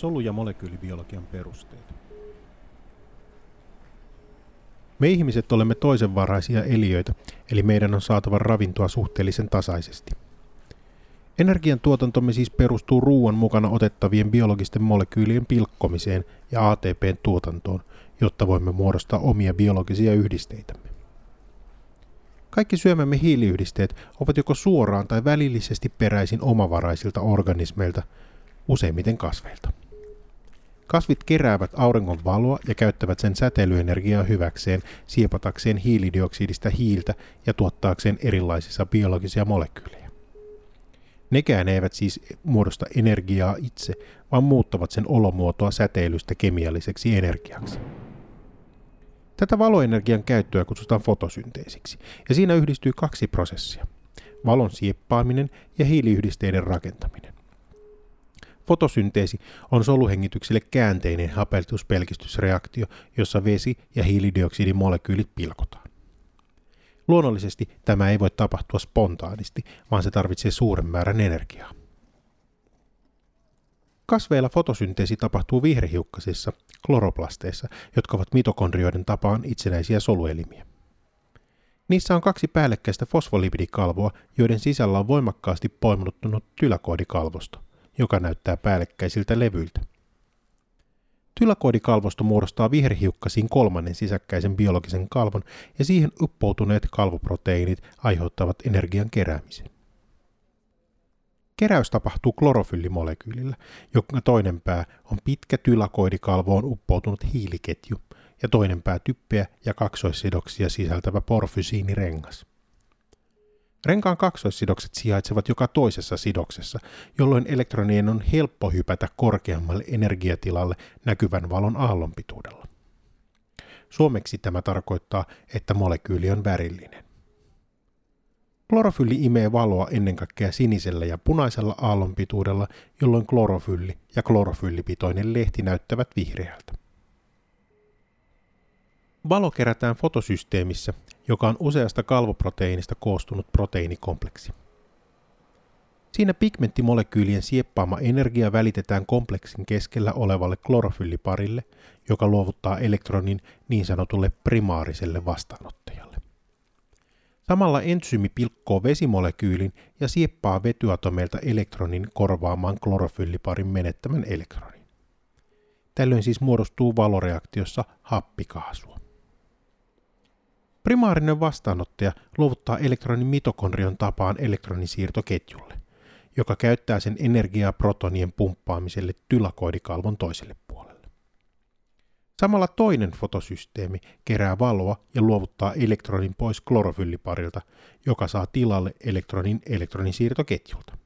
Solu- ja molekyylibiologian perusteet. Me ihmiset olemme toisenvaraisia eliöitä, eli meidän on saatava ravintoa suhteellisen tasaisesti. Energian tuotantomme siis perustuu ruoan mukana otettavien biologisten molekyylien pilkkomiseen ja ATPn tuotantoon, jotta voimme muodostaa omia biologisia yhdisteitämme. Kaikki syömämme hiiliyhdisteet ovat joko suoraan tai välillisesti peräisin omavaraisilta organismeilta, useimmiten kasveilta. Kasvit keräävät auringon valoa ja käyttävät sen säteilyenergiaa hyväkseen siepatakseen hiilidioksidista hiiltä ja tuottaakseen erilaisissa biologisia molekyylejä. Nekään eivät siis muodosta energiaa itse, vaan muuttavat sen olomuotoa säteilystä kemialliseksi energiaksi. Tätä valoenergian käyttöä kutsutaan fotosynteesiksi, ja siinä yhdistyy kaksi prosessia. Valon sieppaaminen ja hiiliyhdisteiden rakentaminen. Fotosynteesi on soluhengitykselle käänteinen hapeltuspelkistysreaktio, jossa vesi ja hiilidioksidin molekyylit pilkotaan. Luonnollisesti tämä ei voi tapahtua spontaanisti, vaan se tarvitsee suuren määrän energiaa. Kasveilla fotosynteesi tapahtuu vihrehiukkasissa, kloroplasteissa, jotka ovat mitokondrioiden tapaan itsenäisiä soluelimiä. Niissä on kaksi päällekkäistä fosfolipidikalvoa, joiden sisällä on voimakkaasti poimunuttunut tyläkoodikalvosto, joka näyttää päällekkäisiltä levyiltä. Tylakoodikalvosto muodostaa viherhiukkasiin kolmannen sisäkkäisen biologisen kalvon ja siihen uppoutuneet kalvoproteiinit aiheuttavat energian keräämisen. Keräys tapahtuu klorofyllimolekyylillä, jonka toinen pää on pitkä tylakoidikalvoon uppoutunut hiiliketju ja toinen pää typpeä ja kaksoissidoksia sisältävä porfysiinirengas. Renkaan kaksoissidokset sijaitsevat joka toisessa sidoksessa, jolloin elektronien on helppo hypätä korkeammalle energiatilalle näkyvän valon aallonpituudella. Suomeksi tämä tarkoittaa, että molekyyli on värillinen. Klorofylli imee valoa ennen kaikkea sinisellä ja punaisella aallonpituudella, jolloin klorofylli ja klorofyllipitoinen lehti näyttävät vihreältä. Valo kerätään fotosysteemissä, joka on useasta kalvoproteiinista koostunut proteiinikompleksi. Siinä pigmenttimolekyylien sieppaama energia välitetään kompleksin keskellä olevalle klorofylliparille, joka luovuttaa elektronin niin sanotulle primaariselle vastaanottajalle. Samalla entsyymi pilkkoo vesimolekyylin ja sieppaa vetyatomeilta elektronin korvaamaan klorofylliparin menettämän elektronin. Tällöin siis muodostuu valoreaktiossa happikaasua. Primaarinen vastaanottaja luovuttaa elektronin mitokondrion tapaan elektronisiirtoketjulle, joka käyttää sen energiaa protonien pumppaamiselle tylakoidikalvon toiselle puolelle. Samalla toinen fotosysteemi kerää valoa ja luovuttaa elektronin pois klorofylliparilta, joka saa tilalle elektronin elektronisiirtoketjulta.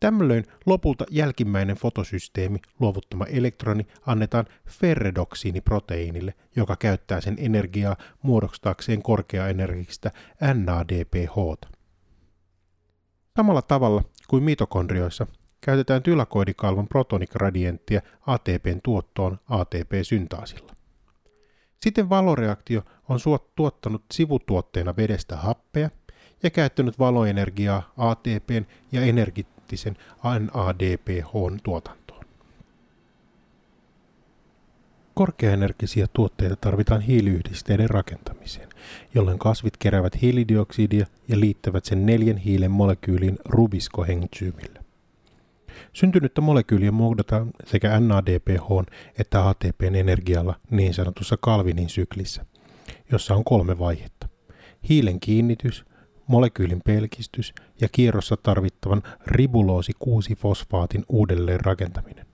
Tämmöin lopulta jälkimmäinen fotosysteemi luovuttama elektroni annetaan ferredoksiiniproteiinille, joka käyttää sen energiaa muodostaakseen korkeaenergistä NADPH. Samalla tavalla kuin mitokondrioissa käytetään tylakoidikalvon protonigradienttia ATPn tuottoon ATP-syntaasilla. Sitten valoreaktio on tuottanut sivutuotteena vedestä happea ja käyttänyt valoenergiaa ATPn ja energi- synteettisen NADPH tuotantoon. Korkeaenergisiä tuotteita tarvitaan hiiliyhdisteiden rakentamiseen, jolloin kasvit keräävät hiilidioksidia ja liittävät sen neljän hiilen molekyylin rubiskohengitsyymille. Syntynyttä molekyyliä muodotaan sekä NADPH että ATPn energialla niin sanotussa Calvinin syklissä, jossa on kolme vaihetta. Hiilen kiinnitys – molekyylin pelkistys ja kierrossa tarvittavan ribuloosi 6-fosfaatin uudelleen rakentaminen.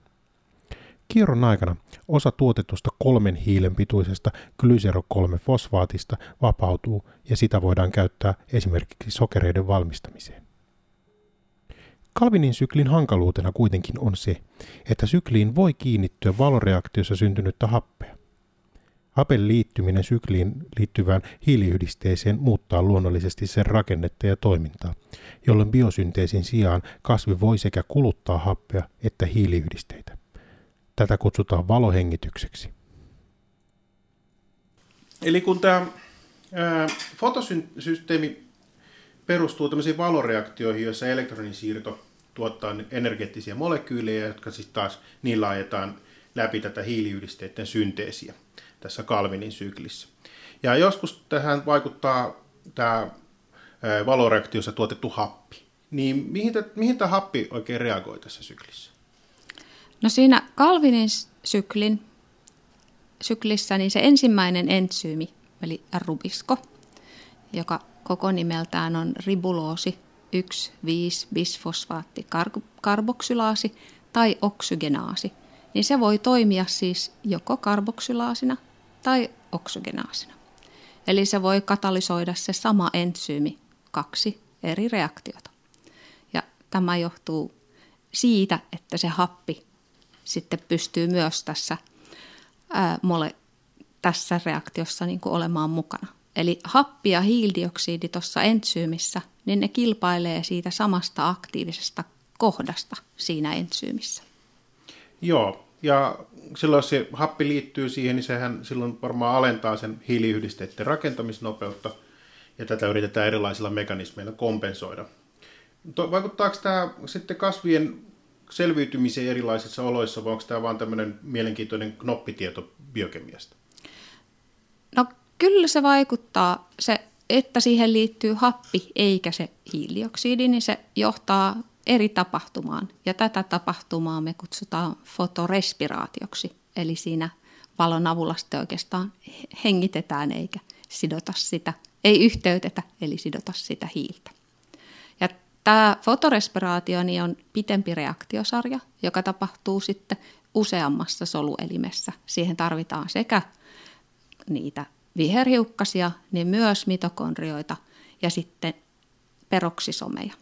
Kierron aikana osa tuotetusta kolmen hiilen pituisesta glysero-3-fosfaatista vapautuu ja sitä voidaan käyttää esimerkiksi sokereiden valmistamiseen. Kalvinin syklin hankaluutena kuitenkin on se, että sykliin voi kiinnittyä valoreaktiossa syntynyttä happea. Hapen liittyminen sykliin liittyvään hiiliyhdisteeseen muuttaa luonnollisesti sen rakennetta ja toimintaa, jolloin biosynteesin sijaan kasvi voi sekä kuluttaa happea että hiiliyhdisteitä. Tätä kutsutaan valohengitykseksi. Eli kun tämä fotosysteemi perustuu tämmöisiin valoreaktioihin, joissa elektronisiirto tuottaa energeettisiä molekyylejä, jotka siis taas niillä ajetaan läpi tätä hiiliyhdisteiden synteesiä tässä Calvinin syklissä. Ja joskus tähän vaikuttaa tämä valoreaktiossa tuotettu happi. Niin mihin, mihin tämä happi oikein reagoi tässä syklissä? No siinä Calvinin syklin, syklissä niin se ensimmäinen entsyymi, eli rubisko, joka koko nimeltään on ribuloosi 1,5-bisfosfaattikarboksulaasi tai oksygenaasi, niin se voi toimia siis joko karboksulaasina tai oksygenaasina. Eli se voi katalysoida se sama entsyymi kaksi eri reaktiota. Ja tämä johtuu siitä, että se happi sitten pystyy myös tässä, ää, mole, tässä reaktiossa niin kuin olemaan mukana. Eli happi ja hiilidioksidi tuossa entsyymissä, niin ne kilpailee siitä samasta aktiivisesta kohdasta siinä entsyymissä. Joo, ja silloin jos se happi liittyy siihen, niin sehän silloin varmaan alentaa sen hiiliyhdisteiden rakentamisnopeutta, ja tätä yritetään erilaisilla mekanismeilla kompensoida. Vaikuttaako tämä sitten kasvien selviytymiseen erilaisissa oloissa, vai onko tämä vain tämmöinen mielenkiintoinen knoppitieto biokemiasta? No kyllä se vaikuttaa. Se, että siihen liittyy happi eikä se hiilidioksidi, niin se johtaa eri tapahtumaan. Ja tätä tapahtumaa me kutsutaan fotorespiraatioksi. Eli siinä valon avulla sitten oikeastaan hengitetään eikä sidota sitä, ei yhteytetä, eli sidota sitä hiiltä. Ja tämä fotorespiraatio niin on pitempi reaktiosarja, joka tapahtuu sitten useammassa soluelimessä. Siihen tarvitaan sekä niitä viherhiukkasia, niin myös mitokondrioita ja sitten peroksisomeja.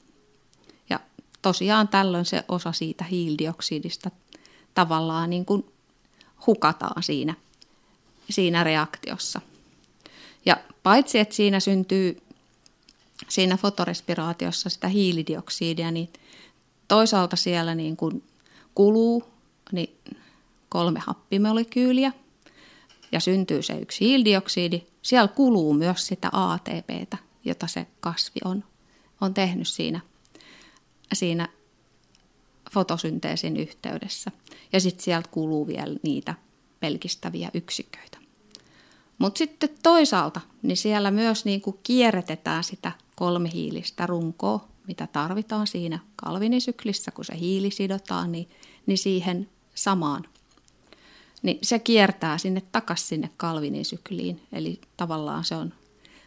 Tosiaan tällöin se osa siitä hiilidioksidista tavallaan niin kuin hukataan siinä, siinä reaktiossa. Ja paitsi, että siinä syntyy siinä fotorespiraatiossa sitä hiilidioksidia, niin toisaalta siellä niin kuin kuluu niin kolme happimolekyyliä ja syntyy se yksi hiilidioksidi. Siellä kuluu myös sitä ATPtä, jota se kasvi on, on tehnyt siinä, siinä fotosynteesin yhteydessä. Ja sitten sieltä kuluu vielä niitä pelkistäviä yksiköitä. Mutta sitten toisaalta, niin siellä myös niin kuin kierrätetään sitä kolmihiilistä runkoa, mitä tarvitaan siinä kalvinisyklissä, kun se hiili sidotaan, niin, niin siihen samaan. Niin se kiertää sinne takaisin sinne kalvinisykliin, eli tavallaan se on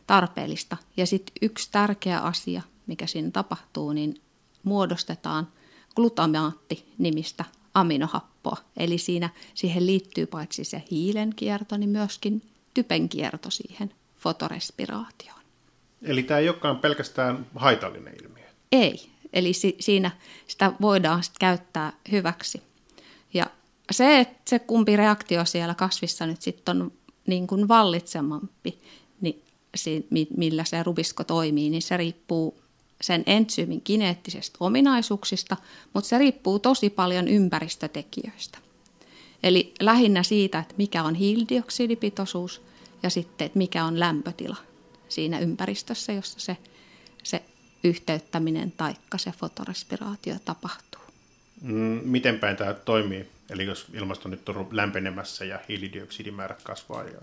tarpeellista. Ja sitten yksi tärkeä asia, mikä siinä tapahtuu, niin muodostetaan glutamaatti-nimistä aminohappoa. Eli siinä siihen liittyy paitsi se hiilen kierto, niin myöskin typen kierto siihen fotorespiraatioon. Eli tämä ei olekaan pelkästään haitallinen ilmiö? Ei, eli si- siinä sitä voidaan sit käyttää hyväksi. Ja se, että se kumpi reaktio siellä kasvissa nyt sitten on niin kuin vallitsemampi, niin si- millä se rubisko toimii, niin se riippuu sen entsyymin kineettisistä ominaisuuksista, mutta se riippuu tosi paljon ympäristötekijöistä. Eli lähinnä siitä, että mikä on hiilidioksidipitoisuus ja sitten, että mikä on lämpötila siinä ympäristössä, jossa se, se yhteyttäminen tai se fotorespiraatio tapahtuu. Mm, miten päin tämä toimii? Eli jos ilmasto nyt on lämpenemässä ja hiilidioksidimäärät kasvaa? Ja...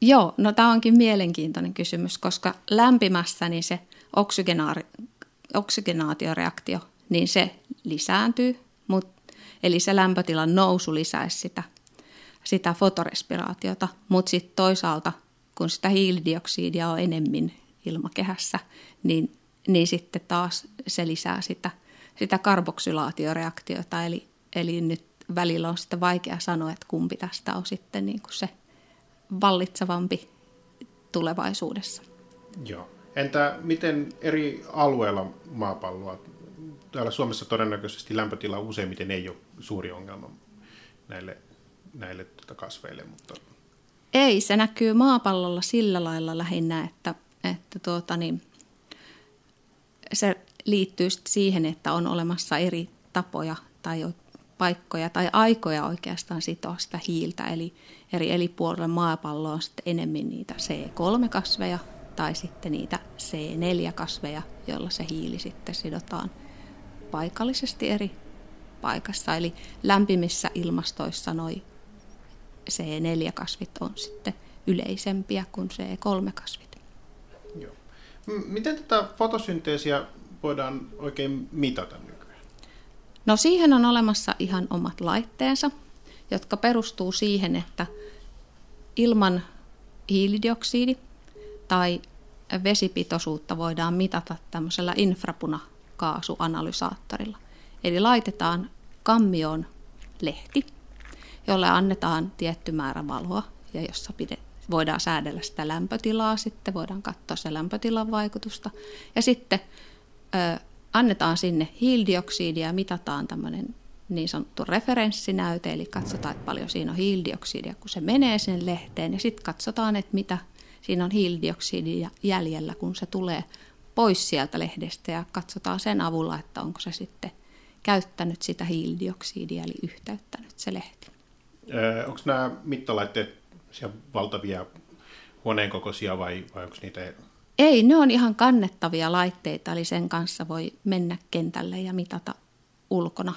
Joo, no tämä onkin mielenkiintoinen kysymys, koska lämpimässä niin se oksygenaatioreaktio, niin se lisääntyy, mutta Eli se lämpötilan nousu lisäisi sitä, sitä fotorespiraatiota, mutta sitten toisaalta, kun sitä hiilidioksidia on enemmän ilmakehässä, niin, niin sitten taas se lisää sitä, sitä karboksylaatioreaktiota, eli, eli nyt välillä on sitten vaikea sanoa, että kumpi tästä on sitten niin kuin se vallitsevampi tulevaisuudessa. Joo. Entä miten eri alueilla maapalloa täällä Suomessa todennäköisesti lämpötila useimmiten ei ole suuri ongelma näille, näille tuota kasveille. Mutta... Ei, se näkyy maapallolla sillä lailla lähinnä, että, että tuota, niin, se liittyy siihen, että on olemassa eri tapoja tai paikkoja tai aikoja oikeastaan sitoa sitä hiiltä. Eli eri eri puolilla maapalloa on sitten enemmän niitä C3-kasveja tai sitten niitä C4-kasveja, joilla se hiili sitten sidotaan paikallisesti eri paikassa. Eli lämpimissä ilmastoissa noi C4-kasvit on sitten yleisempiä kuin C3-kasvit. Joo. Miten tätä fotosynteesiä voidaan oikein mitata nykyään? No siihen on olemassa ihan omat laitteensa, jotka perustuu siihen, että ilman hiilidioksidi tai vesipitoisuutta voidaan mitata tämmöisellä infrapunakaasuanalysaattorilla. Eli laitetaan kammioon lehti, jolle annetaan tietty määrä valoa ja jossa voidaan säädellä sitä lämpötilaa, sitten voidaan katsoa se lämpötilan vaikutusta. Ja sitten ö, annetaan sinne hiilidioksidia ja mitataan tämmöinen niin sanottu referenssinäyte, eli katsotaan, että paljon siinä on hiilidioksidia, kun se menee sen lehteen, ja sitten katsotaan, että mitä siinä on hiilidioksidia jäljellä, kun se tulee pois sieltä lehdestä, ja katsotaan sen avulla, että onko se sitten käyttänyt sitä hiilidioksidia, eli yhteyttänyt se lehti. Öö, onko nämä mittalaitteet valtavia huoneen kokoisia vai, vai onko niitä ei, ne on ihan kannettavia laitteita, eli sen kanssa voi mennä kentälle ja mitata ulkona